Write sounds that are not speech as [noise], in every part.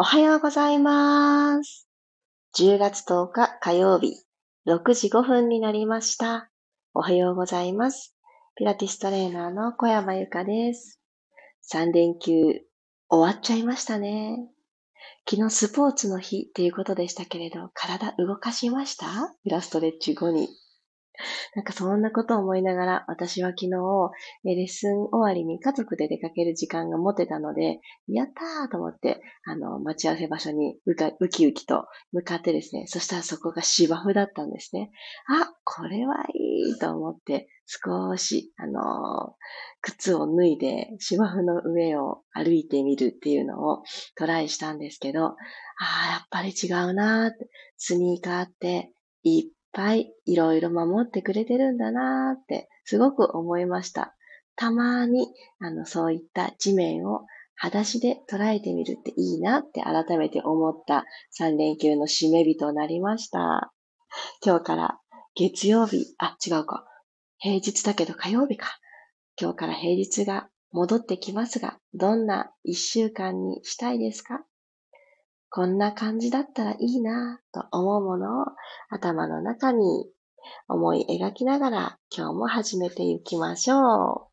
おはようございます。10月10日火曜日、6時5分になりました。おはようございます。ピラティストレーナーの小山由かです。3連休終わっちゃいましたね。昨日スポーツの日っていうことでしたけれど、体動かしました？イラストレッチ後に。[laughs] なんかそんなことを思いながら、私は昨日、レッスン終わりに家族で出かける時間が持てたので、やったーと思って、あの、待ち合わせ場所にうかウキウキと向かってですね、そしたらそこが芝生だったんですね。あ、これはいいと思って、少し、あの靴を脱いで芝生の上を歩いてみるっていうのをトライしたんですけど、ああ、やっぱり違うなーって、スニーカーっていっぱいいろいろ守ってくれてるんだなーってすごく思いました。たまに、あの、そういった地面を裸足で捉えてみるっていいなって改めて思った3連休の締め日となりました。今日から月曜日、あ、違うか。平日だけど火曜日か。今日から平日が戻ってきますが、どんな一週間にしたいですか？こんな感じだったらいいなと思うものを頭の中に思い描きながら今日も始めていきましょ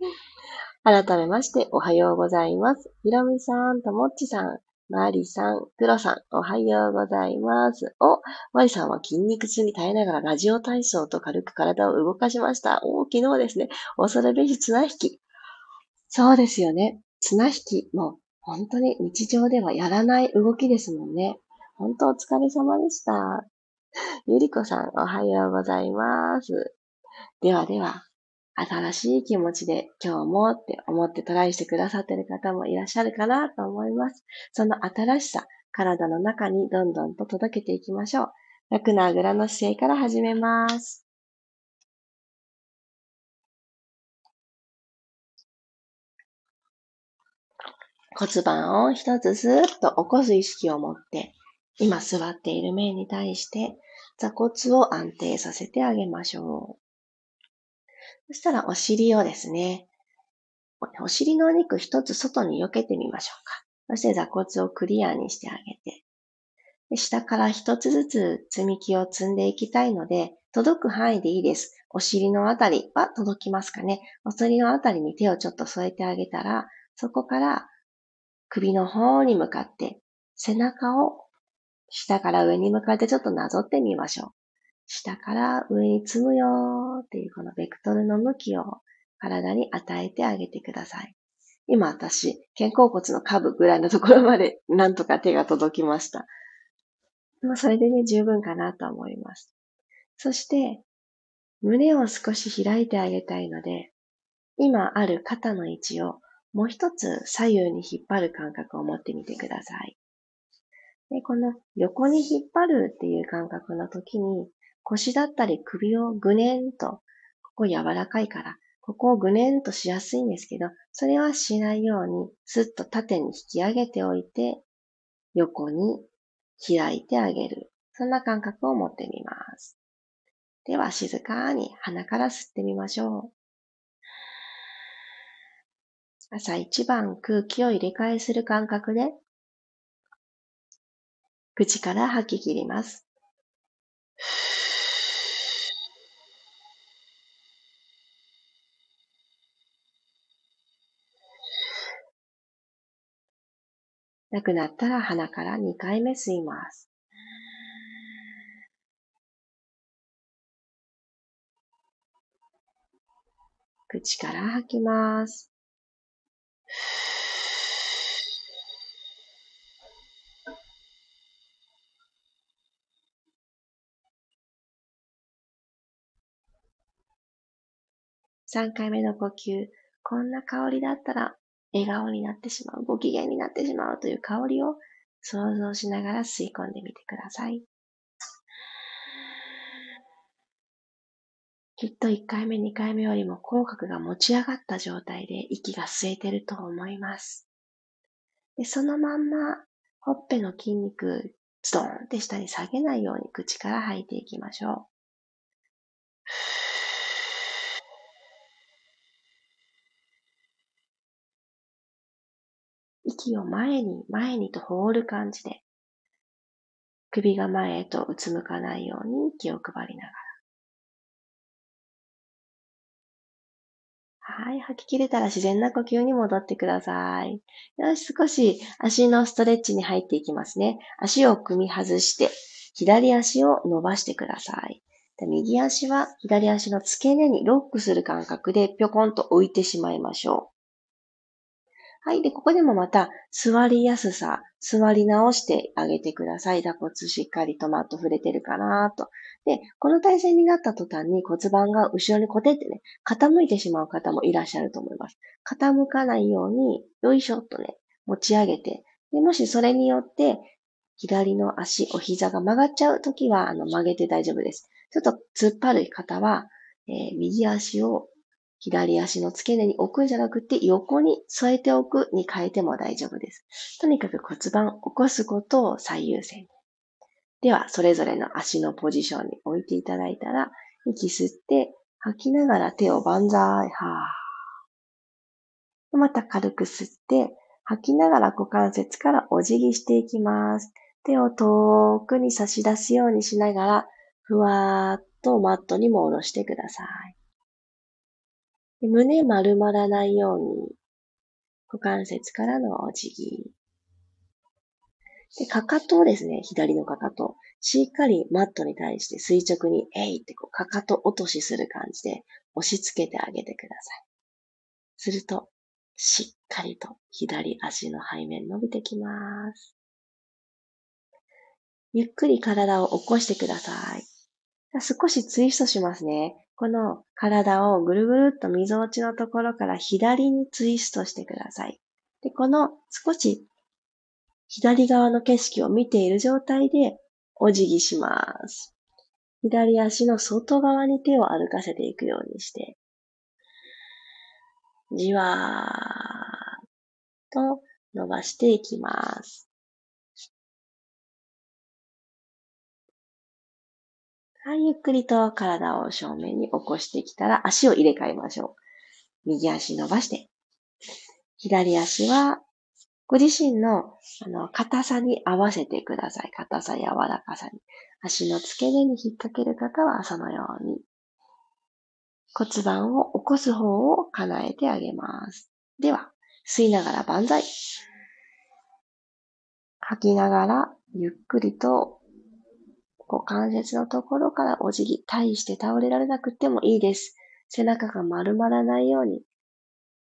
う。[laughs] 改めましておはようございます。ひろみさんともっちさん、まりさん、くろさん、おはようございます。お、まりさんは筋肉痛に耐えながらラジオ体操と軽く体を動かしました。お、昨日ですね、恐るべし綱引き。そうですよね。綱引きも本当に日常ではやらない動きですもんね。本当お疲れ様でした。ゆりこさん、おはようございます。ではでは、新しい気持ちで今日もって思ってトライしてくださってる方もいらっしゃるかなと思います。その新しさ、体の中にどんどんと届けていきましょう。楽なあぐらの姿勢から始めます。骨盤を一つずっと起こす意識を持って、今座っている面に対して座骨を安定させてあげましょう。そしたらお尻をですね、お尻のお肉一つ外に避けてみましょうか。そして座骨をクリアにしてあげて、で下から一つずつ積み木を積んでいきたいので、届く範囲でいいです。お尻のあたりは届きますかね。お尻のあたりに手をちょっと添えてあげたら、そこから首の方に向かって背中を下から上に向かってちょっとなぞってみましょう。下から上に積むよっていうこのベクトルの向きを体に与えてあげてください。今私、肩甲骨の下部ぐらいのところまで [laughs] なんとか手が届きました。まあ、それでね、十分かなと思います。そして、胸を少し開いてあげたいので、今ある肩の位置をもう一つ左右に引っ張る感覚を持ってみてください。でこの横に引っ張るっていう感覚の時に腰だったり首をぐねんと、ここ柔らかいから、ここをぐねんとしやすいんですけど、それはしないようにスッと縦に引き上げておいて、横に開いてあげる。そんな感覚を持ってみます。では静かに鼻から吸ってみましょう。朝一番空気を入れ替えする感覚で、口から吐き切ります。なくなったら鼻から2回目吸います。口から吐きます。3回目の呼吸、こんな香りだったら笑顔になってしまう、ご機嫌になってしまうという香りを想像しながら吸い込んでみてください。きっと1回目、2回目よりも口角が持ち上がった状態で息が吸えてると思います。でそのまんま、ほっぺの筋肉、ズドンって下に下げないように口から吐いていきましょう。息息を前に前にと放る感じで、首が前へとうつむかないように気を配りながら。はい、吐き切れたら自然な呼吸に戻ってください。よし、少し足のストレッチに入っていきますね。足を組み外して、左足を伸ばしてください。で右足は左足の付け根にロックする感覚でぴょこんと置いてしまいましょう。はい。で、ここでもまた座りやすさ、座り直してあげてください。打骨しっかりとマット触れてるかなと。で、この体勢になった途端に骨盤が後ろにコテってね、傾いてしまう方もいらっしゃると思います。傾かないように、よいしょっとね、持ち上げて、でもしそれによって、左の足、お膝が曲がっちゃうときは、あの、曲げて大丈夫です。ちょっと突っ張る方は、えー、右足を左足の付け根に置くんじゃなくて、横に添えておくに変えても大丈夫です。とにかく骨盤を起こすことを最優先。では、それぞれの足のポジションに置いていただいたら、息吸って、吐きながら手を万歳、はー。また軽く吸って、吐きながら股関節からお辞儀していきます。手を遠くに差し出すようにしながら、ふわーっとマットにも下ろしてください。胸丸まらないように、股関節からのお辞儀。で、かかとをですね、左のかかと、しっかりマットに対して垂直に、えいってこう、かかと落としする感じで押し付けてあげてください。すると、しっかりと左足の背面伸びてきます。ゆっくり体を起こしてください。少しツイストしますね。この体をぐるぐるっと溝落ちのところから左にツイストしてください。で、この少し左側の景色を見ている状態でお辞儀します。左足の外側に手を歩かせていくようにして、じわーっと伸ばしていきます。はい、ゆっくりと体を正面に起こしてきたら足を入れ替えましょう。右足伸ばして。左足はご自身のあの硬さに合わせてください。硬さ、柔らかさに。足の付け根に引っ掛ける方はそのように骨盤を起こす方を叶えてあげます。では、吸いながら万歳。吐きながらゆっくりと股関節のところからお辞儀、大して倒れられなくてもいいです。背中が丸まらないように。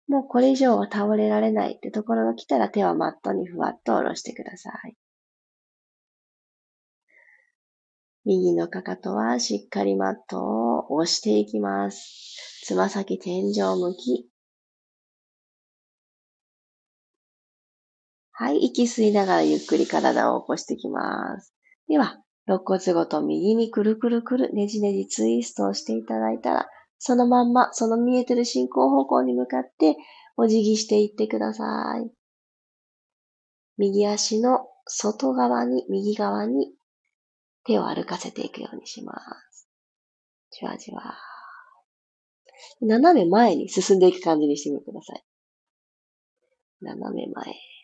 もうこれ以上は倒れられないってところが来たら手はマットにふわっと下ろしてください。右のかかとはしっかりマットを押していきます。つま先天井向き。はい、息吸いながらゆっくり体を起こしていきます。では、肋骨ごと右にくるくるくるねじねじツイストをしていただいたら、そのまんま、その見えてる進行方向に向かってお辞儀していってください。右足の外側に、右側に手を歩かせていくようにします。じわじわ。斜め前に進んでいく感じにしてみてください。斜め前。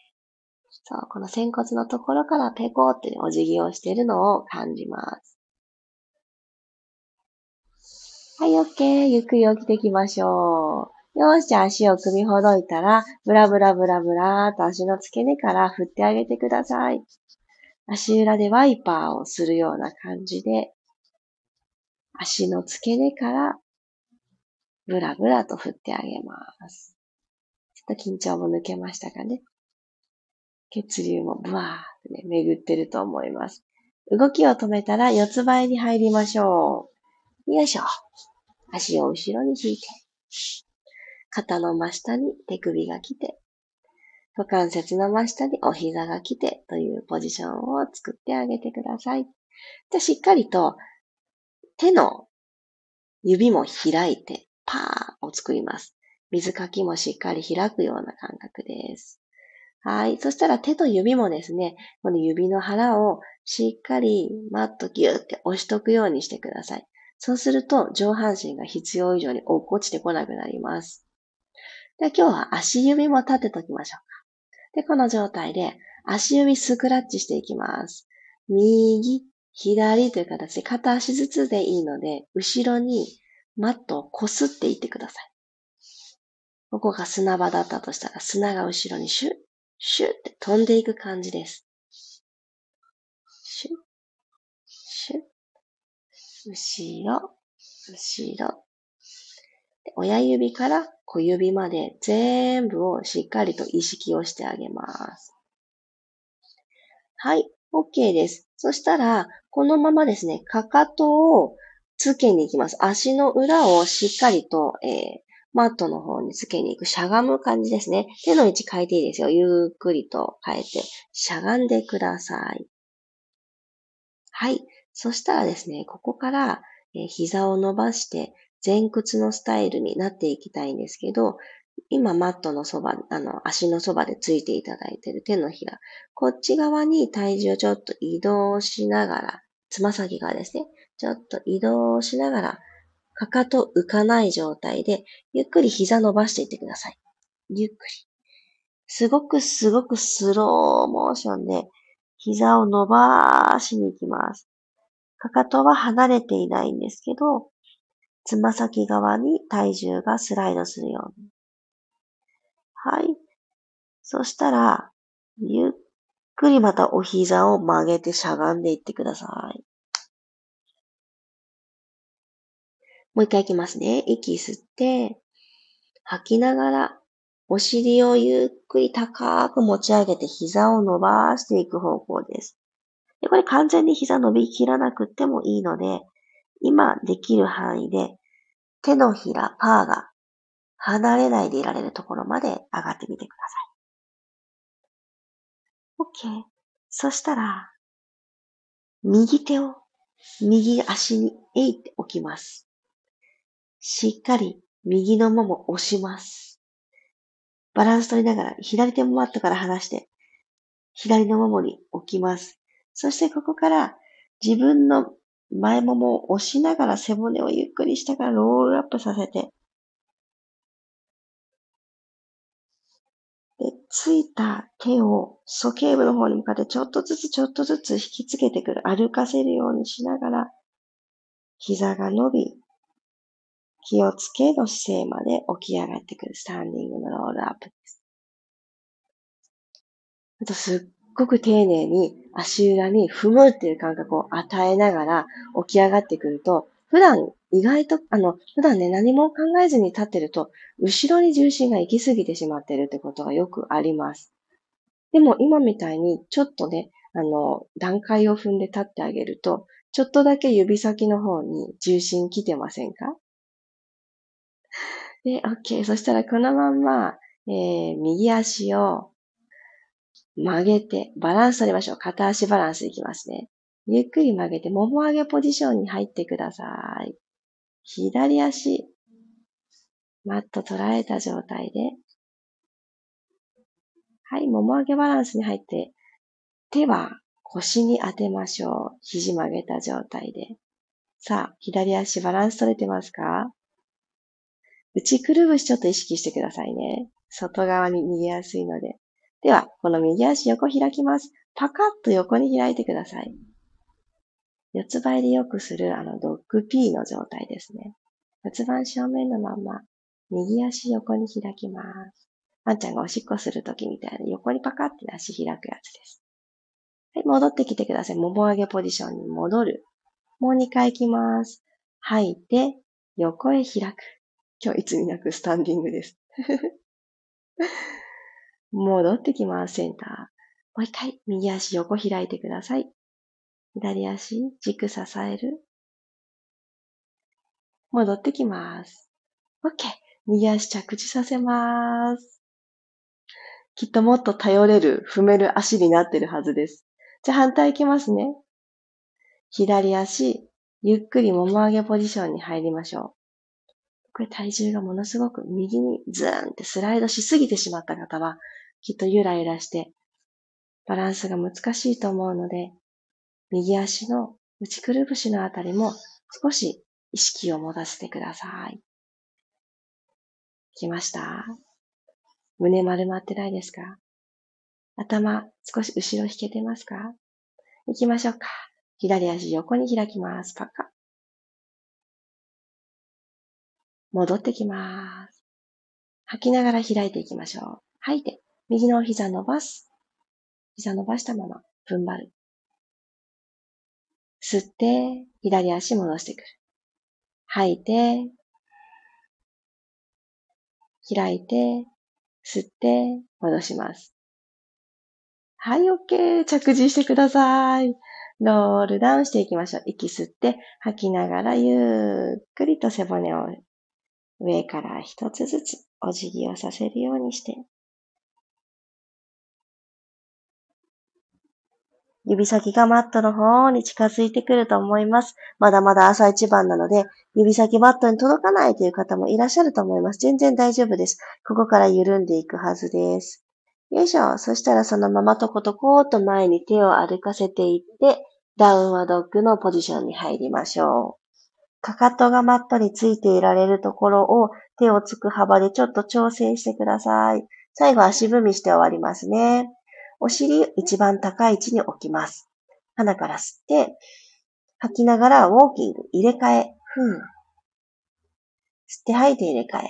そう、この仙骨のところからペコってお辞儀をしているのを感じます。はい、OK。ゆっくり起きていきましょう。よし、じゃあ足を組みほどいたら、ブラブラブラブラーと足の付け根から振ってあげてください。足裏でワイパーをするような感じで、足の付け根からブラブラと振ってあげます。ちょっと緊張も抜けましたかね。血流もブワーってね、巡ってると思います。動きを止めたら四つ倍に入りましょう。よいしょ。足を後ろに引いて。肩の真下に手首が来て、股関節の真下にお膝が来てというポジションを作ってあげてください。じゃしっかりと手の指も開いてパーを作ります。水かきもしっかり開くような感覚です。はい。そしたら手と指もですね、この指の腹をしっかりマットギューって押しとくようにしてください。そうすると上半身が必要以上に落っこちてこなくなります。で今日は足指も立てときましょうか。で、この状態で足指スクラッチしていきます。右、左という形で片足ずつでいいので、後ろにマットをこすっていってください。ここが砂場だったとしたら砂が後ろにシュッ、シュッって飛んでいく感じです。シュッ、シュッ、後ろ、後ろ。親指から小指まで全部をしっかりと意識をしてあげます。はい、OK です。そしたら、このままですね、かかとをつけに行きます。足の裏をしっかりと、えー、マットの方につけに行く、しゃがむ感じですね。手の位置変えていいですよ。ゆっくりと変えて、しゃがんでください。はい。そしたらですね、ここから、え、膝を伸ばして前屈のスタイルになっていきたいんですけど、今マットのそば、あの、足のそばでついていただいている手のひら、こっち側に体重をちょっと移動しながら、つま先側ですね。ちょっと移動しながら、かかと浮かない状態で、ゆっくり膝伸ばしていってください。ゆっくり。すごくすごくスローモーションで、膝を伸ばしに行きます。かかとは離れていないんですけど、つま先側に体重がスライドするように。はい。そしたら、ゆっくりまたお膝を曲げてしゃがんでいってください。もう一回いきますね。息吸って、吐きながら、お尻をゆっくり高く持ち上げて膝を伸ばしていく方向です。でこれ完全に膝伸びきらなくてもいいので、今できる範囲で手のひら、パーが離れないでいられるところまで上がってみてください。OK。そしたら、右手を右足にえいって置きます。しっかり右のもも押します。バランス取りながら左手もマットから離して左のももに置きます。そしてここから自分の前ももを押しながら背骨をゆっくり下からロールアップさせて、で、ついた手を鼠径部の方に向かってちょっとずつちょっとずつ引きつけてくる。歩かせるようにしながら、膝が伸び、気をつけの姿勢まで起き上がってくるスタンディングのロールアップです。あとすっごく丁寧に足裏に踏むっていう感覚を与えながら起き上がってくると、普段意外と、あの、普段ね、何も考えずに立ってると、後ろに重心が行き過ぎてしまってるってことがよくあります。でも今みたいに、ちょっとね、あの、段階を踏んで立ってあげると、ちょっとだけ指先の方に重心来てませんか？で、OK。そしたらこのまんま、えー、右足を曲げて、バランス取りましょう。片足バランスいきますね。ゆっくり曲げて、もも上げポジションに入ってください。左足、マット捉えた状態で、はい、もも上げバランスに入って、手は腰に当てましょう。肘曲げた状態で。さあ、左足バランス取れてますか？内くるぶしちょっと意識してくださいね。外側に逃げやすいので。では、この右足横開きます。パカッと横に開いてください。四つ倍でよくするあのドッグ P の状態ですね。骨盤正面のまま、右足横に開きます。ワンちゃんがおしっこするときみたいに横にパカッて足開くやつです。はい、戻ってきてください。もも上げポジションに戻る。もう2回行きます。吐いて、横へ開く。今日いつになくスタンディングです。[laughs] 戻ってきます、センター。もう一回、右足横開いてください。左足、軸支える。戻ってきます。OK。右足着地させます。きっともっと頼れる、踏める足になってるはずです。じゃあ反対いきますね。左足、ゆっくりもも上げポジションに入りましょう。これ体重がものすごく右にズーンってスライドしすぎてしまった方は、きっとゆらゆらして、バランスが難しいと思うので、右足の内くるぶしのあたりも少し意識を持たせてください。来ました胸丸まってないですか？頭、少し後ろ引けてますか？行きましょうか。左足横に開きます。パカ。戻ってきます。吐きながら開いていきましょう。吐いて、右の膝伸ばす。膝伸ばしたまま、踏ん張る。吸って、左足戻してくる。吐いて、開いて、吸って、戻します。はい、OK。着地してください。ロールダウンしていきましょう。息吸って、吐きながらゆっくりと背骨を上から一つずつお辞儀をさせるようにして、指先がマットの方に近づいてくると思います。まだまだ朝一番なので、指先マットに届かないという方もいらっしゃると思います。全然大丈夫です。ここから緩んでいくはずです。よいしょ。そしたらそのままとことこーっと前に手を歩かせていって、ダウンワドッグのポジションに入りましょう。かかとがマットについていられるところを手をつく幅でちょっと調整してください。最後足踏みして終わりますね。お尻一番高い位置に置きます。鼻から吸って、吐きながらウォーキング、入れ替え、ふう。吸って吐いて入れ替え、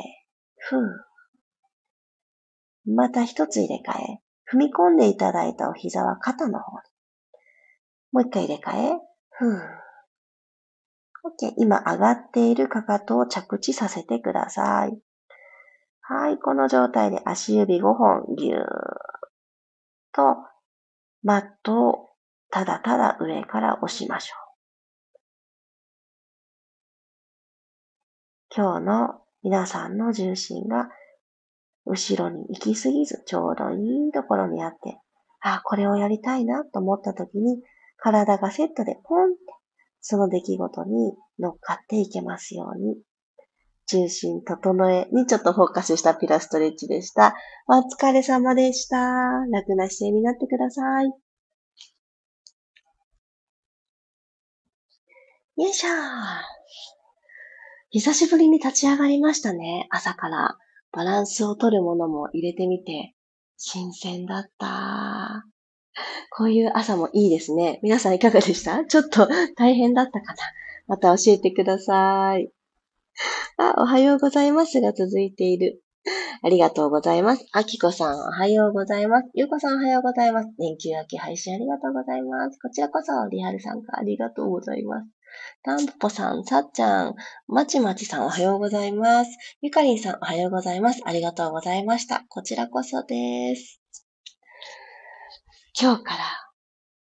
ふう。また一つ入れ替え、踏み込んでいただいたお膝は肩の方に。もう一回入れ替え、ふう。OK。今上がっているかかとを着地させてください。はい。この状態で足指5本ぎゅーっとマットをただただ上から押しましょう。今日の皆さんの重心が後ろに行き過ぎずちょうどいいところにあって、あ、これをやりたいなと思った時に体がセットでポンってその出来事に乗っかっていけますように。重心整えにちょっとフォーカスしたピラストレッチでした。お疲れ様でした。楽な姿勢になってください。よいしょ久しぶりに立ち上がりましたね。朝からバランスを取るものも入れてみて、新鮮だった。[laughs] こういう朝もいいですね。皆さんいかがでした？ちょっと大変だったかな？また教えてください。[laughs] あ、おはようございますが続いている。ありがとうございます。あきこさん、おはようございます。ゆうこさん、おはようございます。連休明け配信ありがとうございます。こちらこそ、リアル参加ありがとうございます。たんぽぽさん、さっちゃん、まちまちさん、おはようございます。ゆかりんさん、おはようございます。ありがとうございました。こちらこそです。今日から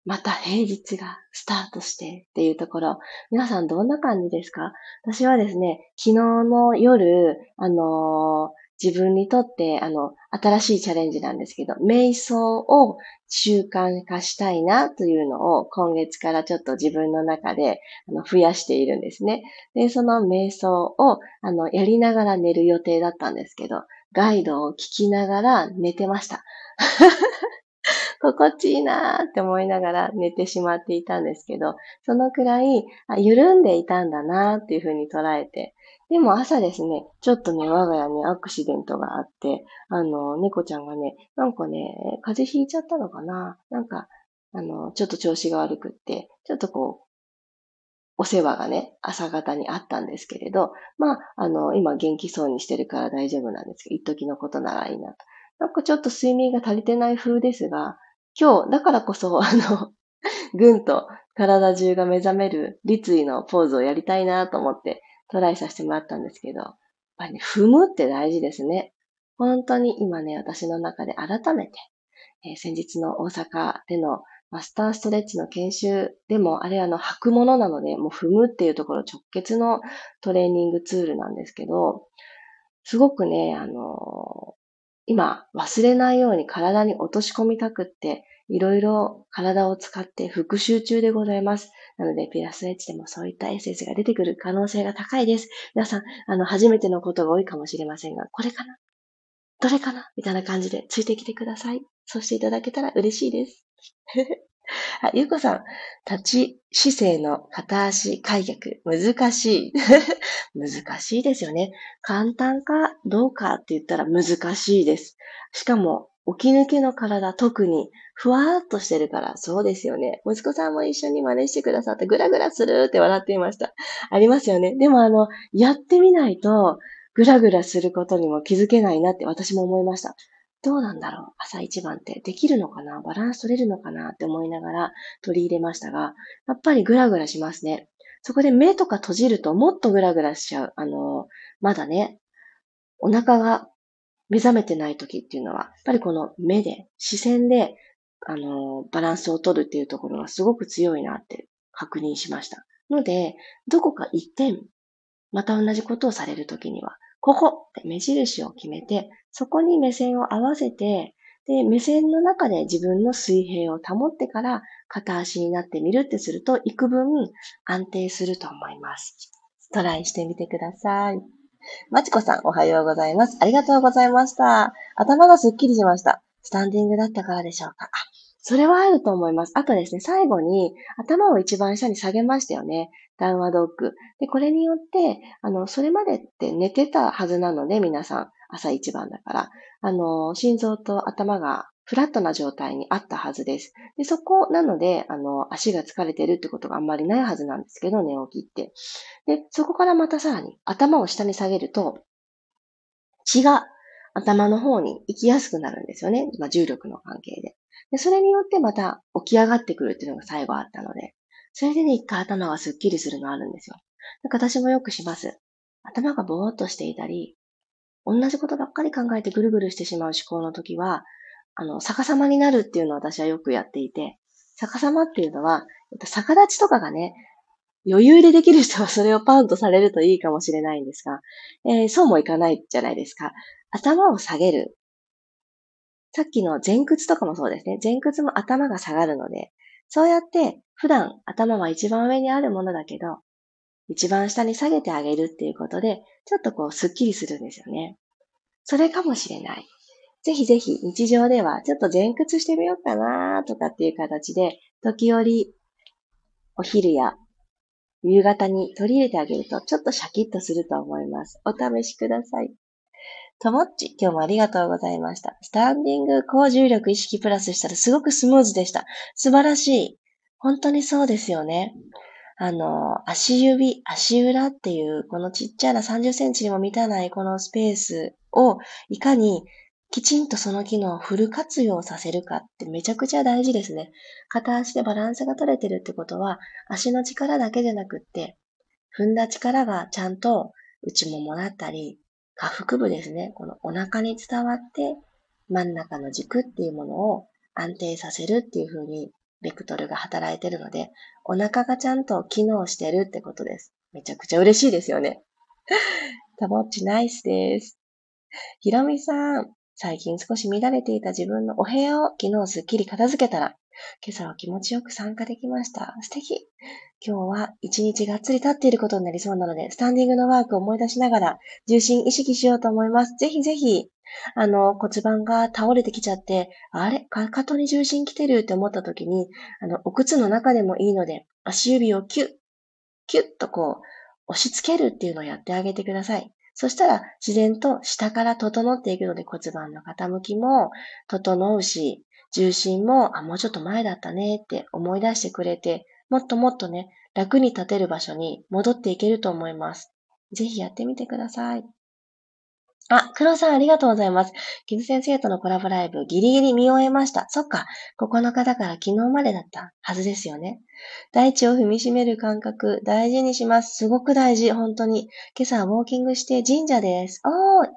また平日がスタートしてっていうところ、皆さんどんな感じですか？私はですね、昨日の夜、あのー、自分にとって、あの、新しいチャレンジなんですけど、瞑想を習慣化したいなというのを今月からちょっと自分の中であの増やしているんですね。で、その瞑想をあのやりながら寝る予定だったんですけど、ガイドを聞きながら寝てました。心地いいなって思いながら寝てしまっていたんですけど、そのくらい、あ緩んでいたんだなーっていうふうに捉えて、でも朝ですね、ちょっとね、我が家にアクシデントがあって、あの、猫ちゃんがね、なんかね、風邪ひいちゃったのかな？なんか、あの、ちょっと調子が悪くって、ちょっとこう、お世話がね、朝方にあったんですけれど、まあ、あの、今元気そうにしてるから大丈夫なんですけど、一時のことならいいなと。なんかちょっと睡眠が足りてない風ですが、今日、だからこそ、[laughs] あの、ぐんと体中が目覚める立位のポーズをやりたいなと思ってトライさせてもらったんですけど、やっぱりね、踏むって大事ですね。本当に今ね、私の中で改めて、えー、先日の大阪でのマスターストレッチの研修でも、あれあの、履くものなので、もう踏むっていうところ直結のトレーニングツールなんですけど、すごくね、あの今忘れないように体に落とし込みたくって、いろいろ体を使って復習中でございます。なので、ピラスエッジでもそういったエッセンスが出てくる可能性が高いです。皆さん、あの、初めてのことが多いかもしれませんが、これかな？どれかな？みたいな感じでついてきてください。そうしていただけたら嬉しいです。[laughs] あ、ゆうこさん、立ち姿勢の片足開脚、難しい。[laughs] 難しいですよね。簡単かどうかって言ったら難しいです。しかも、起き抜けの体、特に、ふわーっとしてるから、そうですよね。息子さんも一緒に真似してくださって、ぐらぐらするって笑っていました。ありますよね。でもあの、やってみないと、ぐらぐらすることにも気づけないなって私も思いました。どうなんだろう朝一番ってできるのかなバランス取れるのかなって思いながら取り入れましたが、やっぱりグラグラしますね。そこで目とか閉じるともっとグラグラしちゃう。あの、まだね、お腹が目覚めてない時っていうのは、やっぱりこの目で、視線で、あの、バランスを取るっていうところがすごく強いなって確認しました。ので、どこか一点、また同じことをされるときには、ここって目印を決めて、そこに目線を合わせて、で、目線の中で自分の水平を保ってから片足になってみるってすると、幾分安定すると思います。トライしてみてください。まちこさん、おはようございます。ありがとうございました。頭がすっきりしました。スタンディングだったからでしょうか？あ、それはあると思います。あとですね、最後に頭を一番下に下げましたよね。ダウンワドッグ。で、これによって、あの、それまでって寝てたはずなので、皆さん、朝一番だから、あの、心臓と頭がフラットな状態にあったはずです。で、そこなので、あの、足が疲れてるってことがあんまりないはずなんですけど、寝起きって。で、そこからまたさらに頭を下に下げると、血が頭の方に行きやすくなるんですよね。まあ、重力の関係で。で、それによってまた起き上がってくるっていうのが最後あったので、それでね、一回頭がスッキリするのあるんですよ。なんか私もよくします。頭がぼーっとしていたり、同じことばっかり考えてぐるぐるしてしまう思考の時は、あの、逆さまになるっていうのを私はよくやっていて、逆さまっていうのは、逆立ちとかがね、余裕でできる人はそれをパンとされるといいかもしれないんですが、えー、そうもいかないじゃないですか。頭を下げる。さっきの前屈とかもそうですね。前屈も頭が下がるので、そうやって普段頭は一番上にあるものだけど、一番下に下げてあげるっていうことで、ちょっとこうスッキリするんですよね。それかもしれない。ぜひぜひ日常ではちょっと前屈してみようかなとかっていう形で、時折お昼や夕方に取り入れてあげると、ちょっとシャキッとすると思います。お試しください。ともっち、今日もありがとうございました。スタンディング高重力意識プラスしたらすごくスムーズでした。素晴らしい。本当にそうですよね。あの、足指、足裏っていう、このちっちゃな30センチにも満たないこのスペースを、いかにきちんとその機能をフル活用させるかってめちゃくちゃ大事ですね。片足でバランスが取れてるってことは、足の力だけじゃなくって、踏んだ力がちゃんと内ももだったり、下腹部ですね。このお腹に伝わって、真ん中の軸っていうものを安定させるっていう風に、ベクトルが働いてるので、お腹がちゃんと機能してるってことです。めちゃくちゃ嬉しいですよね。[laughs] たぼっちナイスです。ひろみさん、最近少し乱れていた自分のお部屋を昨日すっきり片付けたら、今朝は気持ちよく参加できました。素敵。今日は一日がっつり立っていることになりそうなので、スタンディングのワークを思い出しながら、重心意識しようと思います。ぜひぜひ、あの、骨盤が倒れてきちゃって、あれ？かかとに重心来てるって思った時に、あの、お靴の中でもいいので、足指をキュッ、キュッとこう、押し付けるっていうのをやってあげてください。そしたら自然と下から整っていくので骨盤の傾きも整うし、重心も、あ、もうちょっと前だったねって思い出してくれて、もっともっとね、楽に立てる場所に戻っていけると思います。ぜひやってみてください。あ、黒さんありがとうございます。キズ先生とのコラボライブギリギリ見終えました。そっか。9日だから昨日までだったはずですよね。大地を踏みしめる感覚大事にします。すごく大事。本当に。今朝はウォーキングして神社です。おー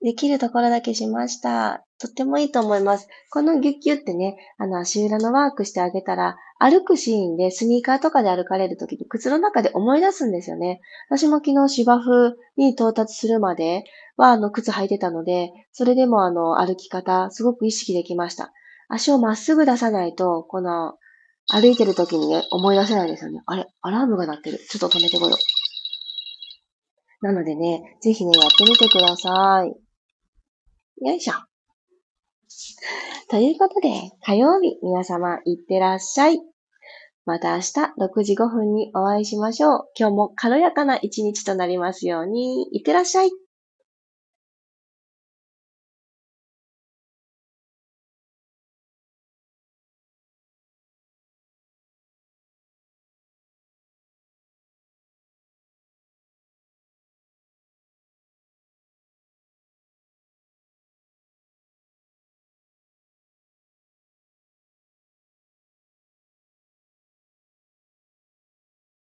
できるところだけしました。とってもいいと思います。このギュッギュってね、あの足裏のワークしてあげたら、歩くシーンでスニーカーとかで歩かれるときに靴の中で思い出すんですよね。私も昨日芝生に到達するまではあの靴履いてたので、それでもあの歩き方すごく意識できました。足をまっすぐ出さないと、この歩いてるときにね、思い出せないですよね。あれアラームが鳴ってる。ちょっと止めてこよう。なのでね、ぜひね、やってみてください。よいしょ。ということで、火曜日、皆様、いってらっしゃい。また明日6時5分にお会いしましょう。今日も軽やかな一日となりますように、いってらっしゃい。